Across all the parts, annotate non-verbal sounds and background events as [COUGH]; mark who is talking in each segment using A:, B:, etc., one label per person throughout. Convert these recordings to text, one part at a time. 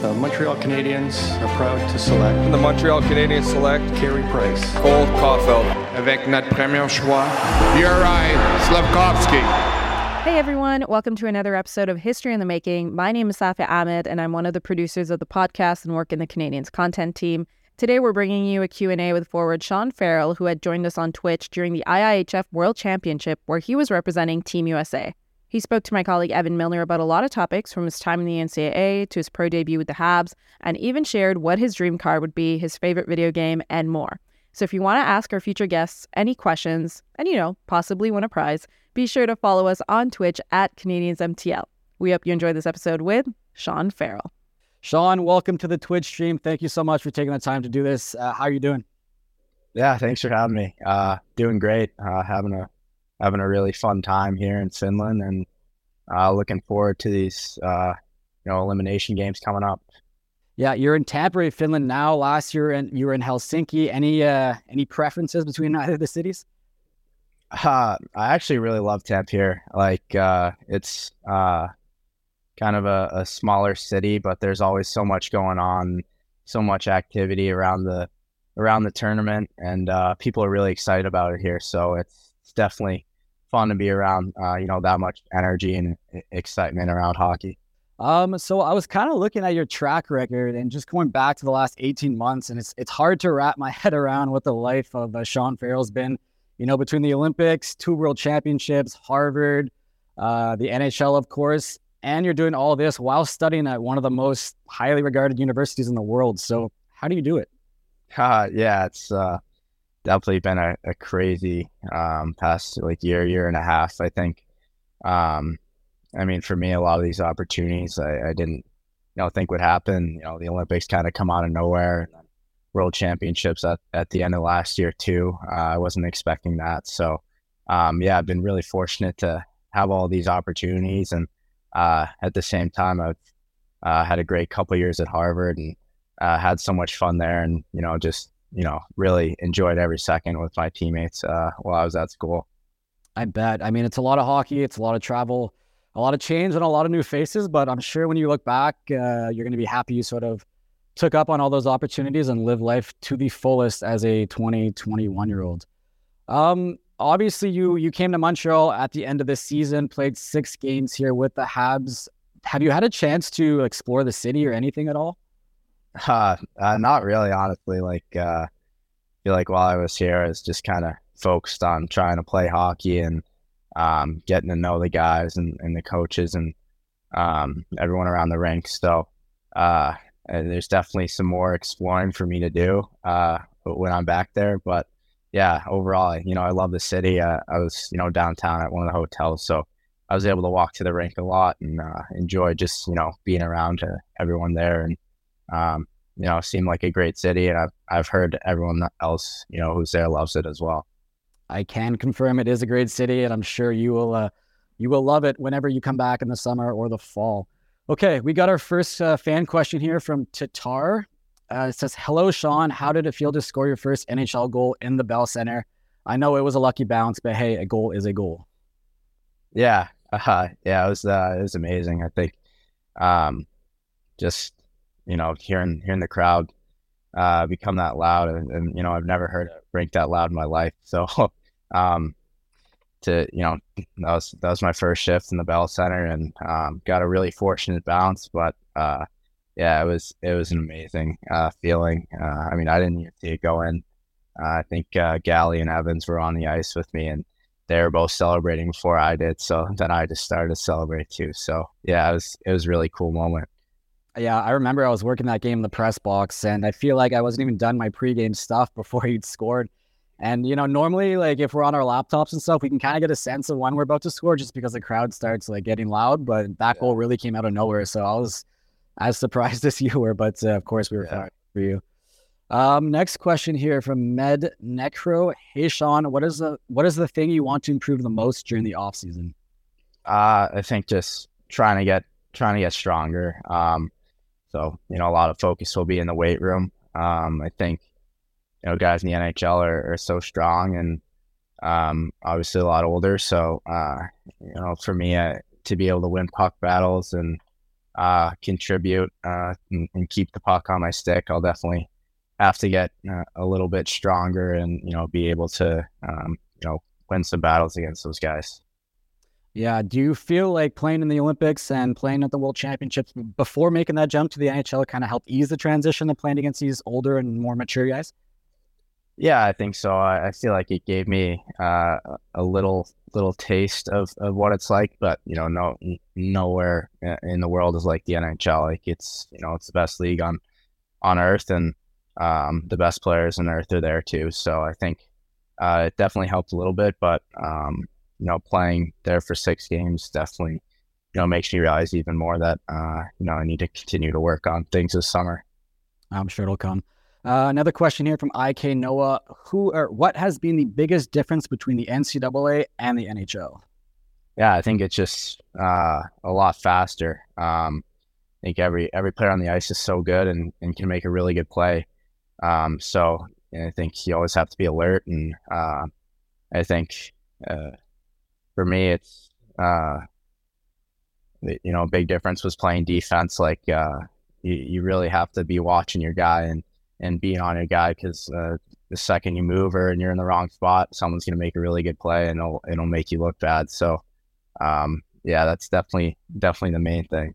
A: The Montreal Canadiens are proud to select
B: The Montreal Canadiens select
A: Carey Price.
B: Cole Caufield.
C: Avec notre premier choix, Juraj Slafkovsky.
D: Hey everyone, welcome to another episode of History in the Making. My name is Safa Ahmed and I'm one of the producers of the podcast and work in the Canadiens content team. Today we're bringing you a Q&A with forward Sean Farrell who had joined us on Twitch during the IIHF World Championship where he was representing Team USA. He spoke to my colleague Evan Milner about a lot of topics from his time in the NCAA to his pro debut with the Habs and even shared what his dream car would be, his favorite video game, and more. So if you want to ask our future guests any questions and, you know, possibly win a prize, be sure to follow us on Twitch at CanadiensMTL. We hope you enjoyed this episode with Sean Farrell.
E: Sean, welcome to the Twitch stream. Thank you so much for taking the time to do this. Uh, how are you doing?
F: Yeah, thanks for having me. Uh, doing great. Uh, having a having a really fun time here in Finland, and uh, looking forward to these uh, you know elimination games coming up.
E: Yeah, you're in Tampere, Finland now. Last year, and you were in Helsinki. Any uh, any preferences between [LAUGHS] either of the cities?
F: Uh, I actually really love Tampere. Like uh, it's uh, kind of a, a smaller city, but there's always so much going on, so much activity around the around the tournament, and uh, people are really excited about it here. So it's, it's definitely fun to be around. Uh, you know that much energy and excitement around hockey.
E: Um, so I was kind of looking at your track record and just going back to the last 18 months, and it's it's hard to wrap my [LAUGHS] head around what the life of uh, Sean Farrell's been. You know, between the Olympics, two World Championships, Harvard, uh, the NHL, of course, and you're doing all this while studying at one of the most highly regarded universities in the world. So how do you do it?
F: Uh, yeah, it's uh, definitely been a, a crazy um, past like year, year and a half. I think. Um, I mean, for me, a lot of these opportunities I, I didn't, you know, think would happen. You know, the Olympics kind of come out of nowhere. World Championships at, at the end of last year too. Uh, I wasn't expecting that. So, um, yeah, I've been really fortunate to have all these opportunities, and uh, at the same time, I've uh, had a great couple years at Harvard and uh, had so much fun there, and you know, just you know, really enjoyed every second with my teammates uh, while I was at school.
E: I bet. I mean, it's a lot of hockey. It's a lot of travel, a lot of change, and a lot of new faces. But I'm sure when you look back, uh, you're going to be happy you sort of took up on all those opportunities and live life to the fullest as a 20, 21 year old. Um, obviously, you you came to Montreal at the end of the season, played six games here with the Habs. Have you had a chance to explore the city or anything at all?
F: Uh, uh not really, honestly. Like, uh, feel like while I was here, I was just kind of focused on trying to play hockey and um, getting to know the guys and, and the coaches and um, everyone around the rink. So, uh, there's definitely some more exploring for me to do uh, when I'm back there. But yeah, overall, you know, I love the city. Uh, I was, you know, downtown at one of the hotels, so I was able to walk to the rink a lot and uh, enjoy just, you know, being around everyone there. And um, you know, seemed like a great city, and I've I've heard everyone else, you know, who's there loves it as well.
E: I can confirm it is a great city, and I'm sure you will uh, you will love it whenever you come back in the summer or the fall. Okay, we got our first uh, fan question here from Tatar. Uh, it says, "Hello, Sean. How did it feel to score your first NHL goal in the Bell Center? I know it was a lucky bounce, but hey, a goal is a goal."
F: Yeah, uh, yeah, it was uh, it was amazing. I think, um, just you know, hearing hearing the crowd uh, become that loud, and, and, you know, I've never heard it break that loud in my life. [LAUGHS] So, um, to you know that was that was my first shift in the Bell Center, and um, got a really fortunate bounce. But uh, yeah, it was it was an amazing uh, feeling. Uh, I mean, I didn't even see it go in. Uh, I think uh, Gally and Evans were on the ice with me, and they were both celebrating before I did. So then I just started to celebrate too. So yeah, it was it was really cool moment.
E: Yeah, I remember I was working that game in the press box, and I feel like I wasn't even done my pregame stuff [LAUGHS] before he'd scored. And you know, normally, like if we're on our laptops and stuff, we can kind of get a sense of when we're about to score, just because the crowd starts like getting loud. But that yeah. goal really came out of nowhere, so I was as [LAUGHS] surprised as you were. But uh, of course, we were yeah. for you. Um, next question here from Med Necro. Hey Sean, what is the what is the thing you want to improve the most during the off season?
F: Uh, I think just trying to get trying to get stronger. Um, so you know, a lot of focus will be in the weight room. Um, I think you know, guys in the NHL are, are so strong and um, obviously a lot older. So, uh, you know, for me uh, to be able to win puck battles and uh, contribute uh, and, and, keep the puck on my stick, I'll definitely have to get uh, a little bit stronger and you know be able to um, you know win some battles against those guys.
E: Yeah. Do you feel like playing in the Olympics and playing at the World Championships before making that jump to the NHL kind of helped ease the transition to playing against these older and more mature guys?
F: Yeah, I think so. I, feel like it gave me uh, a little little taste of, of what it's like, but you know, no nowhere in the world is like the NHL. Like it's you know it's the best league on on earth, and um, the best players on earth are there too. So I think uh, it definitely helped a little bit, but um, you know, playing there for six games definitely you know makes me realize even more that uh, you know I need to continue to work on things this summer.
E: I'm sure it'll come. Uh, another question here from IK Noah: Who or what has been the biggest difference between the NCAA and the NHL?
F: Yeah, I think it's just uh, a lot faster. Um, I think every every player on the ice is so good and, and can make a really good play. Um, so I think you always have to be alert, and uh, I think uh, for me, it's uh, you know a big difference was playing defense. Like uh, you, you really have to be watching your guy and and being on your guy because uh, the second you move or and you're in the wrong spot, someone's to make a really good play and it'll it'll make you look bad. So, um, yeah, that's definitely definitely the main thing.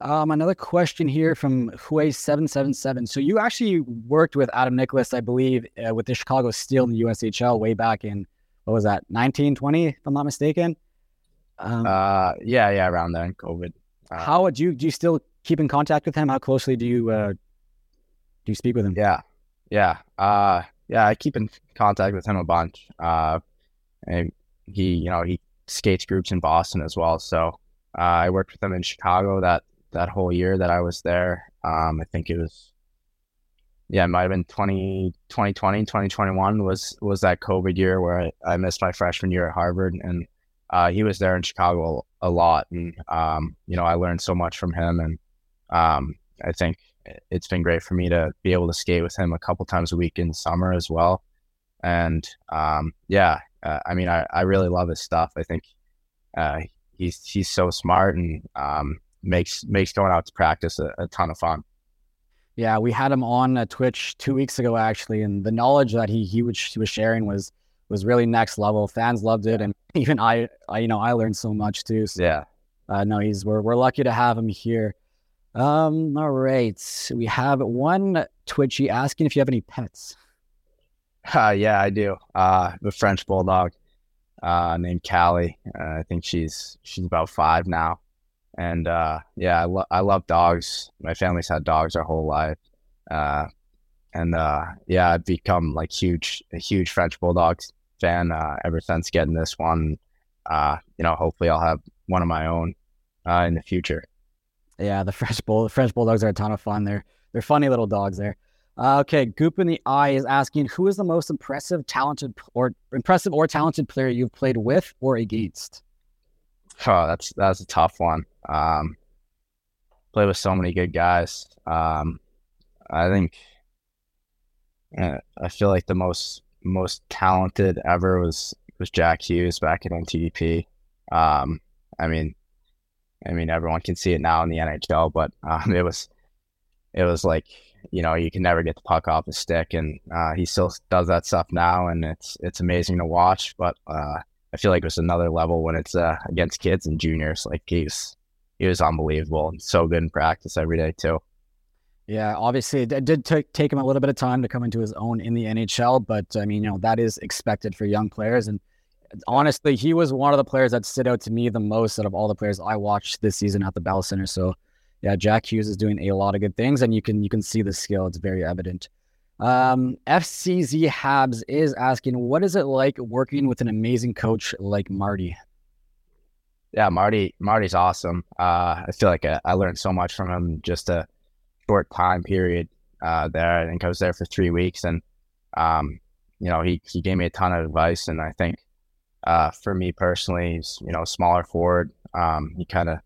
E: Um, another question here from Huey seven seven seven. So you actually worked with Adam Nicholas, I believe, uh, with the Chicago Steel in the USHL way back in what was that, nineteen twenty, if I'm not mistaken.
F: Um, uh, yeah, yeah, around then, COVID.
E: Uh, how do you do? You still keep in contact with him? How closely do you uh, do you speak with him?
F: Yeah, yeah, uh, yeah. I keep in contact with him a bunch. Uh, and he, you know, he skates groups in Boston as well. So uh, I worked with him in Chicago that that whole year that I was there. Um, I think it was, yeah, it might have been 20, 2020, 2021 was was that COVID year where I, I missed my freshman year at Harvard, and uh, he was there in Chicago a lot, and um, you know, I learned so much from him, and um, I think it's been great for me to be able to skate with him a couple times a week in summer as well. And um, yeah, uh, I mean, I, I really love his stuff. I think uh, he's he's so smart and um, makes makes going out to practice a, a, ton of fun.
E: Yeah, we had him on uh, Twitch two weeks ago actually, and the knowledge that he he was he was sharing was was really next level. Fans loved it, and [LAUGHS] even I, I you know I learned so much too. So,
F: yeah,
E: uh, no, he's we're we're lucky to have him here. Um, all right. We have one Twitchy asking if you have any pets. [LAUGHS]
F: Uh, yeah, I do. Uh, the French bulldog, uh, named Callie. Uh, I think she's she's about five now, and uh, yeah, I, lo- I love dogs. My family's had dogs our whole life, uh, and uh, yeah, I've become like huge a huge French bulldogs fan uh, ever since getting this one. Uh, you know, hopefully I'll have one of my own uh, in the future.
E: Yeah, the French bull French bulldogs are a ton of fun. They're they're funny little dogs there. Uh, okay, Goop in the Eye is asking who is the most impressive, talented, or impressive or talented player you've played with or against.
F: Oh, that's that's a tough one. Um, play with so many good guys. Um, I think uh, I feel like the most most talented ever was was Jack Hughes back at NTDP. Um, I mean, I mean, everyone can see it now in the NHL, but um, it was it was like you know you can never get the puck off the stick, and uh, he still does that stuff now, and it's it's amazing to watch. But uh, I feel like it was another level when it's uh, against kids and juniors. Like he's he was unbelievable and so good in practice every day too.
E: Yeah, obviously it did t- take him a little bit of time to come into his own in the NHL, but I mean, you know, that is expected for young players. And honestly, he was one of the players that stood out to me the most out of all the players I watched this season at the Bell Center. So, yeah, Jack Hughes is doing a lot of good things, and you can you can see the skill; it's very evident. Um, FCZ Habs is asking, what is it like working with an amazing coach like Marty?
F: Yeah, Marty. Marty's awesome. Uh, I feel like I, I, learned so much from him just a short time period uh, there. I think I was there for three weeks, and um, you know, he he gave me a ton of advice, and I think uh, for me personally, he's you know smaller forward. Um, he kind of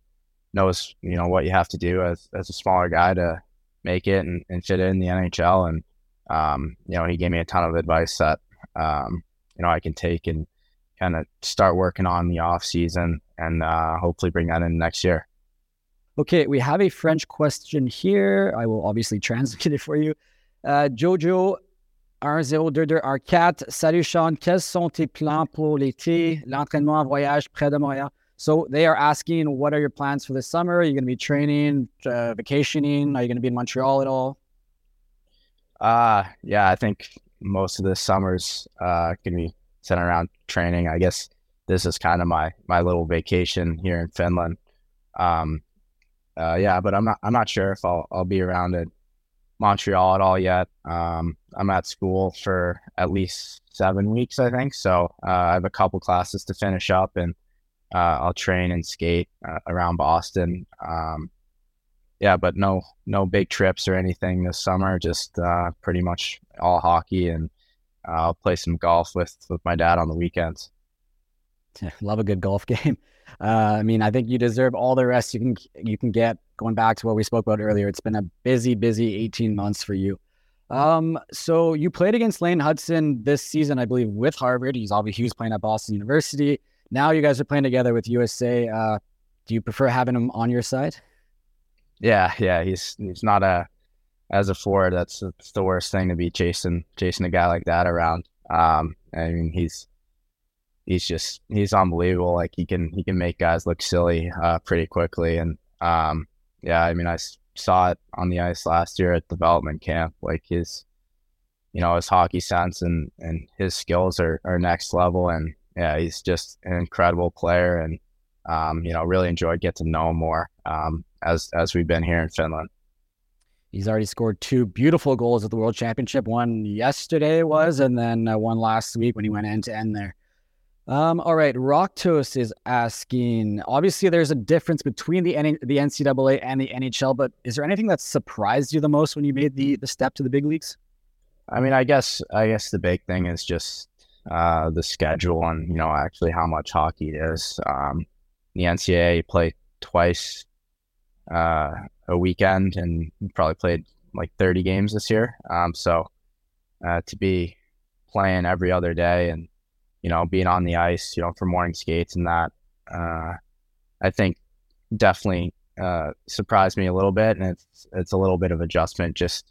F: knows you know what you have to do as as a smaller guy to make it and, and fit in the NHL. And um, you know he gave me a ton of advice that um, you know I can take and kind of start working on the off season and uh, hopefully bring that in next year.
E: Okay, we have a French question here. I will obviously [LAUGHS] translate it for you. Uh, Jojo 102214. Salut Sean, quels sont tes plans pour l'été, l'entraînement en voyage près de Montréal? So they are asking, what are your plans for the summer? Are you going to be training, uh, vacationing? Are you going to be in Montreal at all?
F: Uh, yeah, I think most of the summers uh, to be centered around training. I guess this is kind of my my little vacation here in Finland. Um, uh, yeah, but I'm not I'm not sure if I'll I'll be around in Montreal at all yet. Um, I'm at school for at least seven weeks, I think. So uh, I have a couple classes to finish up, and uh, I'll train and skate uh, around Boston. Um, yeah, but no no big trips or anything this summer. Just uh, pretty much all hockey, and uh, I'll play some golf with with my dad on the weekends.
E: Love a good golf [LAUGHS] game. Uh, I mean, I think you deserve all the rest you can you can get. Going back to what we spoke about earlier, it's been a busy, busy 18 months for you. Um, so you played against Lane Hutson this season, I believe, with Harvard. He's obviously he was playing at Boston University. Now you guys are playing together with USA. Uh, do you prefer having him on your side?
F: Yeah, yeah, he's he's not a as a forward. That's, the worst thing to be chasing chasing a guy like that around. Um, I mean, he's he's just he's unbelievable. Like he can he can make guys look silly uh, pretty quickly, and um, yeah, I mean I saw it on the ice last year at development camp. Like his you know his hockey sense and and his skills are are next level, and yeah, he's just an incredible player, and um, you know really enjoyed get to know him more um, as as we've been here in Finland.
E: He's already scored two beautiful goals at the World Championship. One yesterday was, and then uh, one last week when he went end to end there. Um, all right, Rocktos is asking. Obviously, there's a difference between the N- the NCAA and the NHL, but is there anything that surprised you the most when you made the the step to the big leagues?
F: I mean, I guess I guess the big thing is just uh, the schedule and you know actually how much hockey it is. Um, the NCAA play twice uh, a weekend, and probably played like 30 games this year. Um, so uh, to be playing every other day and you know, being on the ice, you know, for morning skates and that, uh, I think definitely uh, surprised me a little bit, and it's it's a little bit of adjustment just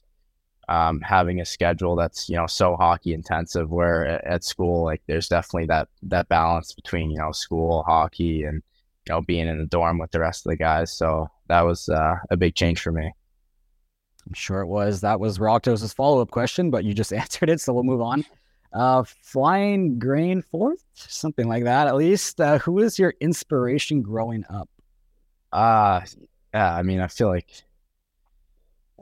F: um, having a schedule that's you know so hockey intensive. Where at school, like there's definitely that that balance between you know school hockey and know being in the dorm with the rest of the guys. So that was uh, a big change for me.
E: I'm sure it was. That was Rocktos's follow up question, but you just [LAUGHS] answered it, so we'll move on. Uh, flying grain fourth, something like that, at least. Uh, who is your inspiration growing up?
F: Uh, yeah, I mean, I feel like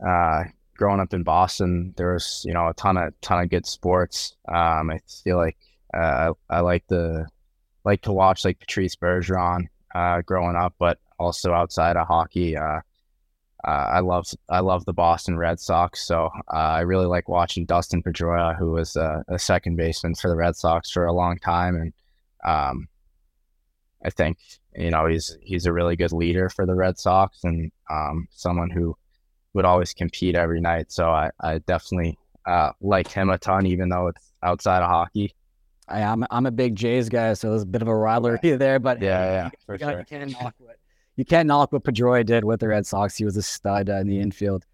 F: uh, growing up in Boston, there was, you know, a ton of, ton of good sports. Um, I feel like uh, I, I like the, like to watch like Patrice Bergeron uh, growing up, but also outside of hockey, uh, uh, I love I love the Boston Red Sox, so uh, I really like watching Dustin Pedroia, who was a, a, second baseman for the Red Sox for a long time, and um, I think you know he's he's a really good leader for the Red Sox and um, someone who would always compete every night. So I, I definitely uh, like him a ton, even though it's outside of hockey.
E: I am I'm a big Jays guy, so there's a bit of a rivalry there, but
F: yeah, yeah,
E: for you sure. Can't knock what, you can't knock what Pedroia did with the Red Sox. He was a stud uh, in the infield.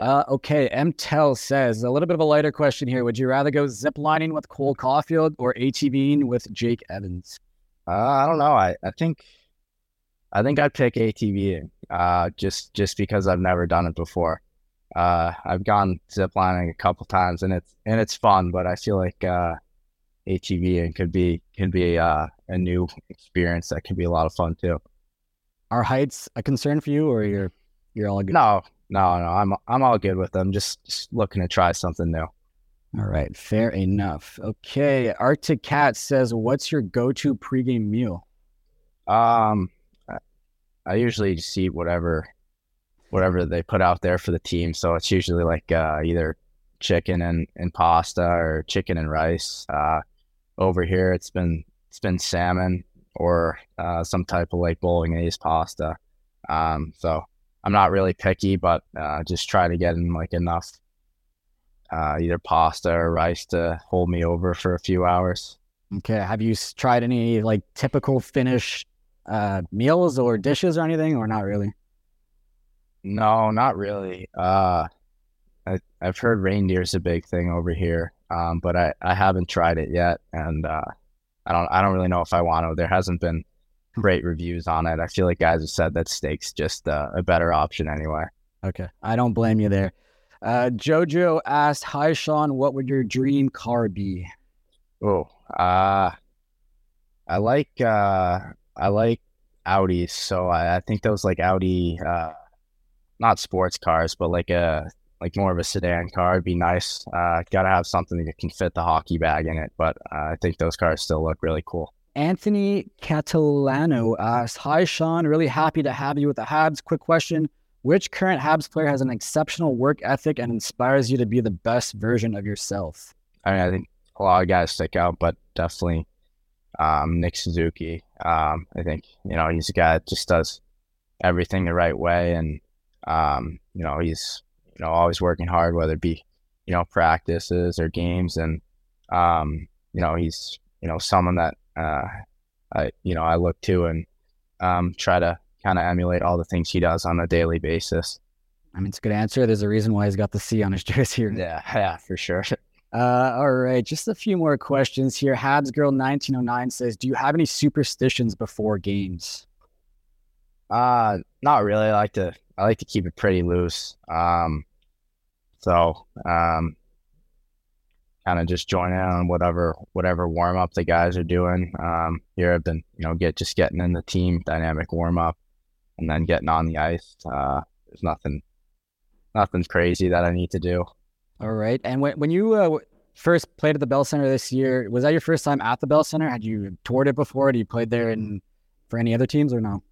E: Uh, okay, MTEL says a little bit of a lighter question here. Would you rather go ziplining with Cole Caufield or ATVing with Jake Evans?
F: Uh, I don't know. I, I think I think I'd pick ATVing uh, just just because I've never done it before. Uh, I've gone ziplining a couple times and it's and it's fun, but I feel like uh, and could be could be uh, a new experience that could be a lot of fun too
E: are heights a concern for you, or you're you're all good?
F: No, no, no. I'm I'm all good with them. Just, just looking to try something new.
E: All right, fair enough. Okay, Arctic Cat says, "What's your go-to pregame meal?"
F: Um, I usually just eat whatever, whatever they put out there for the team. So it's usually like uh, either chicken and, and pasta or chicken and rice. Uh, over here, it's been it's been salmon or uh, some type of like bolognese pasta. Um, so I'm not really picky, but uh, just try to get in like enough uh, either pasta or rice to hold me over for a few hours.
E: Okay. Have you tried any like typical Finnish uh, meals or dishes or anything, or not really?
F: No, not really. Uh, I, I've heard reindeer's a big thing over here, um, but I, I haven't tried it yet, and uh, I don't I don't really know if I want to. There hasn't been great reviews on it. I feel like guys have said that steak's just uh, a better option anyway.
E: Okay, I don't blame you there. Uh, Jojo asked, "Hi Sean, what would your dream car be?"
F: Oh, uh, I like uh, I like Audis, so I, I think those like Audi, uh, not sports cars, but like a like more of a sedan car would be nice. Uh, Got to have something that can fit the hockey bag in it, but uh, I think those cars still look really cool.
E: Anthony Catalano asked, "Hi Sean, really happy to have you with the Habs. Quick question: Which current Habs player has an exceptional work ethic and inspires you to be the best version of yourself?"
F: I mean, I think a lot of guys stick out, but definitely um, Nick Suzuki. Um, I think you know he's a guy that just does everything the right way, and um, you know he's you know always working hard, whether it be you know practices or games, and um, you know he's you know someone that uh, I you know I look to and um, try to kind of emulate all the things he does on a daily basis.
E: I mean, it's a good answer. There's a reason why he's got the C on his [LAUGHS] jersey. here.
F: Yeah, [LAUGHS] yeah, for sure. [LAUGHS]
E: Uh, all right, just a few more questions here. Habs girl 1909 says, "Do you have any superstitions before games?"
F: Uh, not really. I like to I like to keep it pretty loose. Um, so um, kind of just join in on whatever whatever warm up the guys are doing. Um, here I've been you know get just getting in the team dynamic warm up, and then getting on the ice. Uh, there's nothing nothing crazy that I need to do.
E: All right, and when when you uh, first played at the Bell Center this year, was that your first time at the Bell Center? Had you toured it before? Had you played there in for any other teams or no?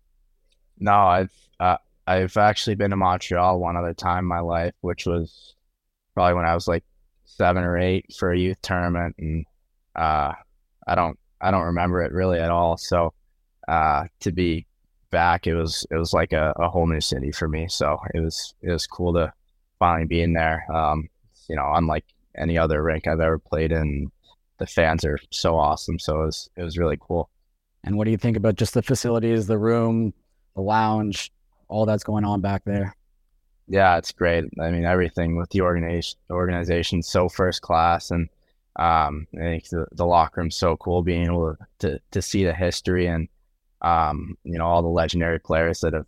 F: No, I've uh, I've actually been to Montreal one other time in my life, which was probably when I was like seven or eight for a youth tournament, and uh, I don't I don't remember it really at all. So uh, to be back, it was it was like a, a whole new city for me. So it was it was cool to finally be in there. Um, you know, unlike any other rink I've ever played in, the fans are so awesome. So it was it was really cool.
E: And what do you think about just the facilities, the room, the lounge, all that's going on back there?
F: Yeah, it's great. I mean, everything with the organization, organization, so first class, and um, I think the, the locker room's so cool. Being able to to to see the history and um, you know all the legendary players that have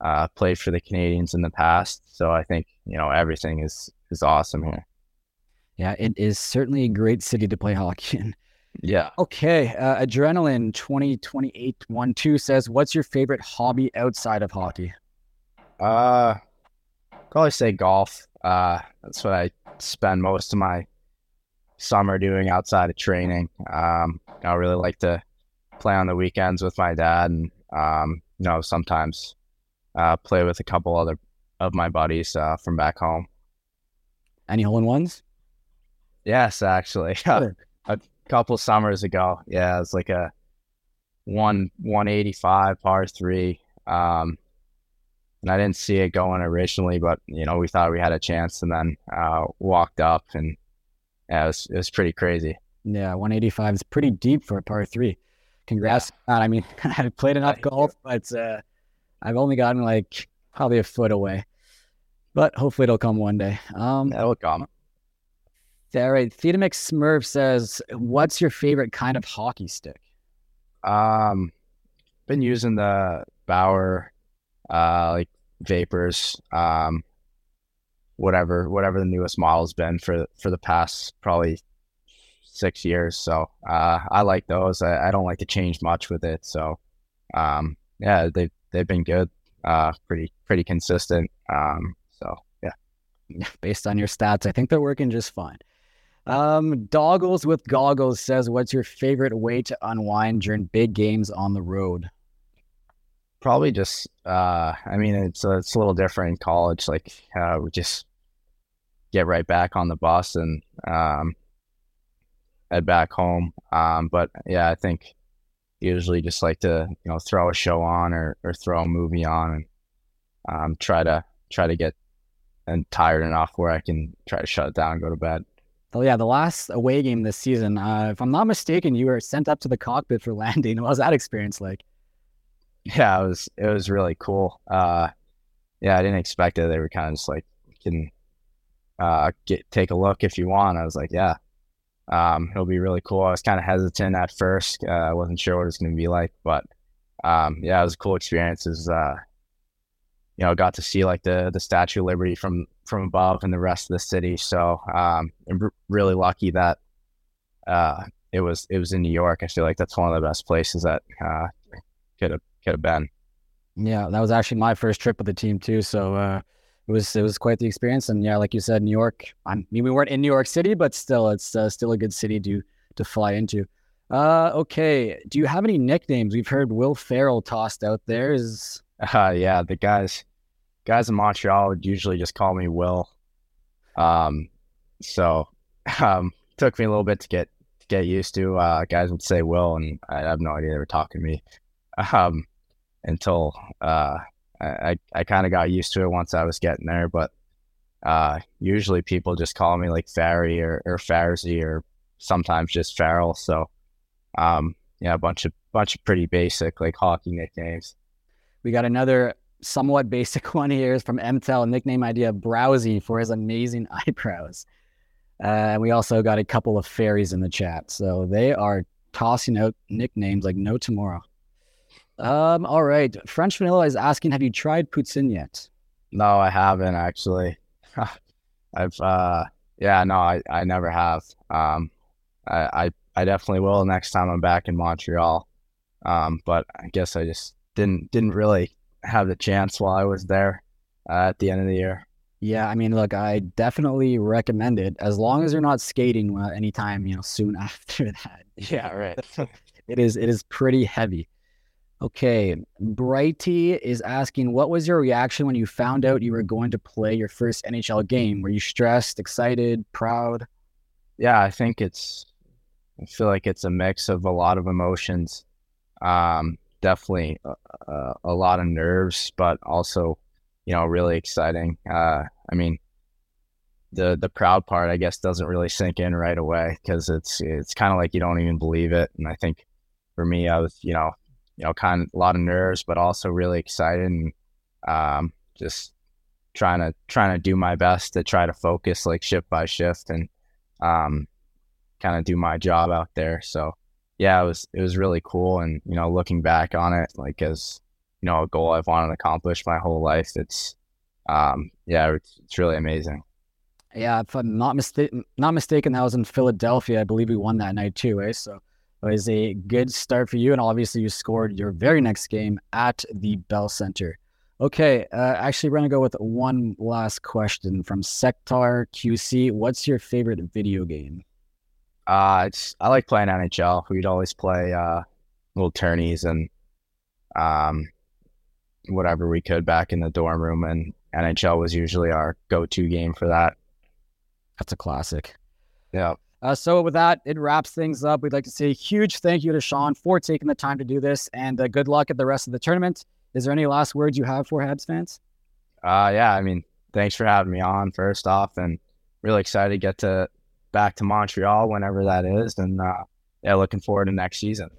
F: uh, played for the Canadiens in the past. So I think you know everything is is awesome here.
E: Yeah, it is certainly a great city to play hockey in.
F: Yeah.
E: Okay. Uh, Adrenaline 2028 1 2 says, What's your favorite hobby outside of hockey?
F: Uh, probably say golf. Uh, that's what I spend most of my summer doing outside of training. Um, I really like to play on the weekends with my dad, and um, you know sometimes uh, play with a couple other of my buddies uh, from back home.
E: Any hole in ones?
F: Yes, actually, [LAUGHS] a couple summers ago. Yeah, it's like a one one eighty five par three. Um, and I didn't see it going originally, but you know we thought we had a chance, and then uh, walked up, and yeah, it was it was pretty crazy.
E: Yeah, 185 is pretty deep for a par three. Congrats. Yeah. I mean, [LAUGHS] I've played enough golf, but uh, I've only gotten like probably a foot away. But hopefully it'll come one day. Um,
F: That'll come.
E: All right. Theodemic Smurf says, "What's your favorite kind of hockey stick?"
F: Um, been using the Bauer, uh, like Vapors, um, whatever, whatever the newest model's been for for the past probably six years. So uh, I like those. I, I don't like to change much with it. So um, yeah, they they've been good. Uh, pretty pretty consistent. Um, so yeah, [LAUGHS]
E: based on your stats, I think they're working just fine. Um, Doggles with Goggles says, "What's your favorite way to unwind during big games on the road?"
F: Probably just, uh, I mean, it's uh, it's a little different in college. Like, uh, we just get right back on the bus and um, head back home. Um, but yeah, I think usually just like to you know throw a show on or or throw a movie on and um, try to try to get and tired enough where I can try to shut it down and go to bed.
E: Oh yeah, the last away game this season, uh, if I'm not mistaken, you were sent up to the cockpit for [LAUGHS] landing. What was that experience like?
F: Yeah, it was it was really cool. Uh, yeah, I didn't expect it. They were kind of just like, can uh, get take a look if you want. I was like, yeah, um, it'll be really cool. I was kind of hesitant at first. Uh, I wasn't sure what it was going to be like, but um, yeah, it was a cool experience. Is uh, you know, got to see like the the Statue of Liberty from from above and the rest of the city. So um, I'm really lucky that uh, it was it was in New York. I feel like that's one of the best places that uh, could have could have been.
E: Yeah, that was actually my first trip with the team too. So uh, it was it was quite the experience. And yeah, like you said, New York. I mean, we weren't in New York City, but still, it's uh, still a good city to to fly into. Uh, okay. Do you have any nicknames? We've heard Will Ferrell tossed out there. Is [LAUGHS]
F: uh, yeah, the guys guys in Montreal would usually just call me Will. Um, so [LAUGHS] um, took me a little bit to get to get used to. Uh, guys would say Will, and I have no idea they were talking to me. [LAUGHS] Um, until uh, I I kind of got used to it once I was getting there, but uh, usually people just call me like Farry or or Farzy or sometimes just Farrell. So um, yeah, a bunch of bunch of pretty basic like hockey nicknames.
E: We got another somewhat [LAUGHS] basic one here is from MTEL, nickname idea Browsy for his amazing [LAUGHS] eyebrows. Uh, and we also got a couple of fairies in the chat. So they are tossing out nicknames like no tomorrow. Um, all right. French Vanilla is asking, have you tried poutine yet?
F: No, I haven't actually. [LAUGHS] I've uh yeah, no, I, I never have. Um I, I I definitely will next time I'm back in Montreal. Um, but I guess I just didn't didn't really have the chance while I was there uh, at the end of the year.
E: Yeah, I mean, look, I definitely recommend it as long as you're not skating uh, anytime you know soon [LAUGHS] after that.
F: Yeah, right. [LAUGHS]
E: it is it is pretty heavy. Okay, Brighty is asking, what was your reaction when you found out you were going to play your first NHL game? Were you stressed, excited, proud?
F: Yeah, I think it's. I feel like it's a mix of a lot of emotions. Um, definitely a, a, lot of nerves, but also, you know, really exciting. Uh, I mean, the the proud part, I guess, doesn't really sink in right away because it's it's kind of like you don't even believe it. And I think for me, I was, you know, you know, kind of a lot of nerves, but also really excited and um, just trying to trying to do my best to try to focus like shift by shift and um, kind of do my job out there. So yeah, it was it was really cool. And you know, looking back on it, like as you know, a goal I've wanted to accomplish my whole life. It's um, yeah, it's, it's really amazing.
E: Yeah, if I'm not mistaken, not mistaken, that was in Philadelphia. I believe we won that night too, eh? So was a good start for you, and obviously you scored your very next game at the Bell Center. Okay, uh, actually, we're gonna go with one last question from Sectar QC. What's your favorite video game?
F: Uh, it's I like playing NHL. We'd always play uh, little tourneys and um, whatever we could back in the dorm room, and NHL was usually our go-to game for that.
E: That's a classic.
F: Yeah.
E: Uh, so with that, it wraps things up. We'd like to say a huge thank you to Sean for taking the time to do this, and uh, good luck at the rest of the tournament. Is there any last words you have for Habs fans?
F: Uh, yeah, I mean, thanks for having me on first off, and really excited to get to back to Montreal whenever that is. And uh, yeah, looking forward to next season.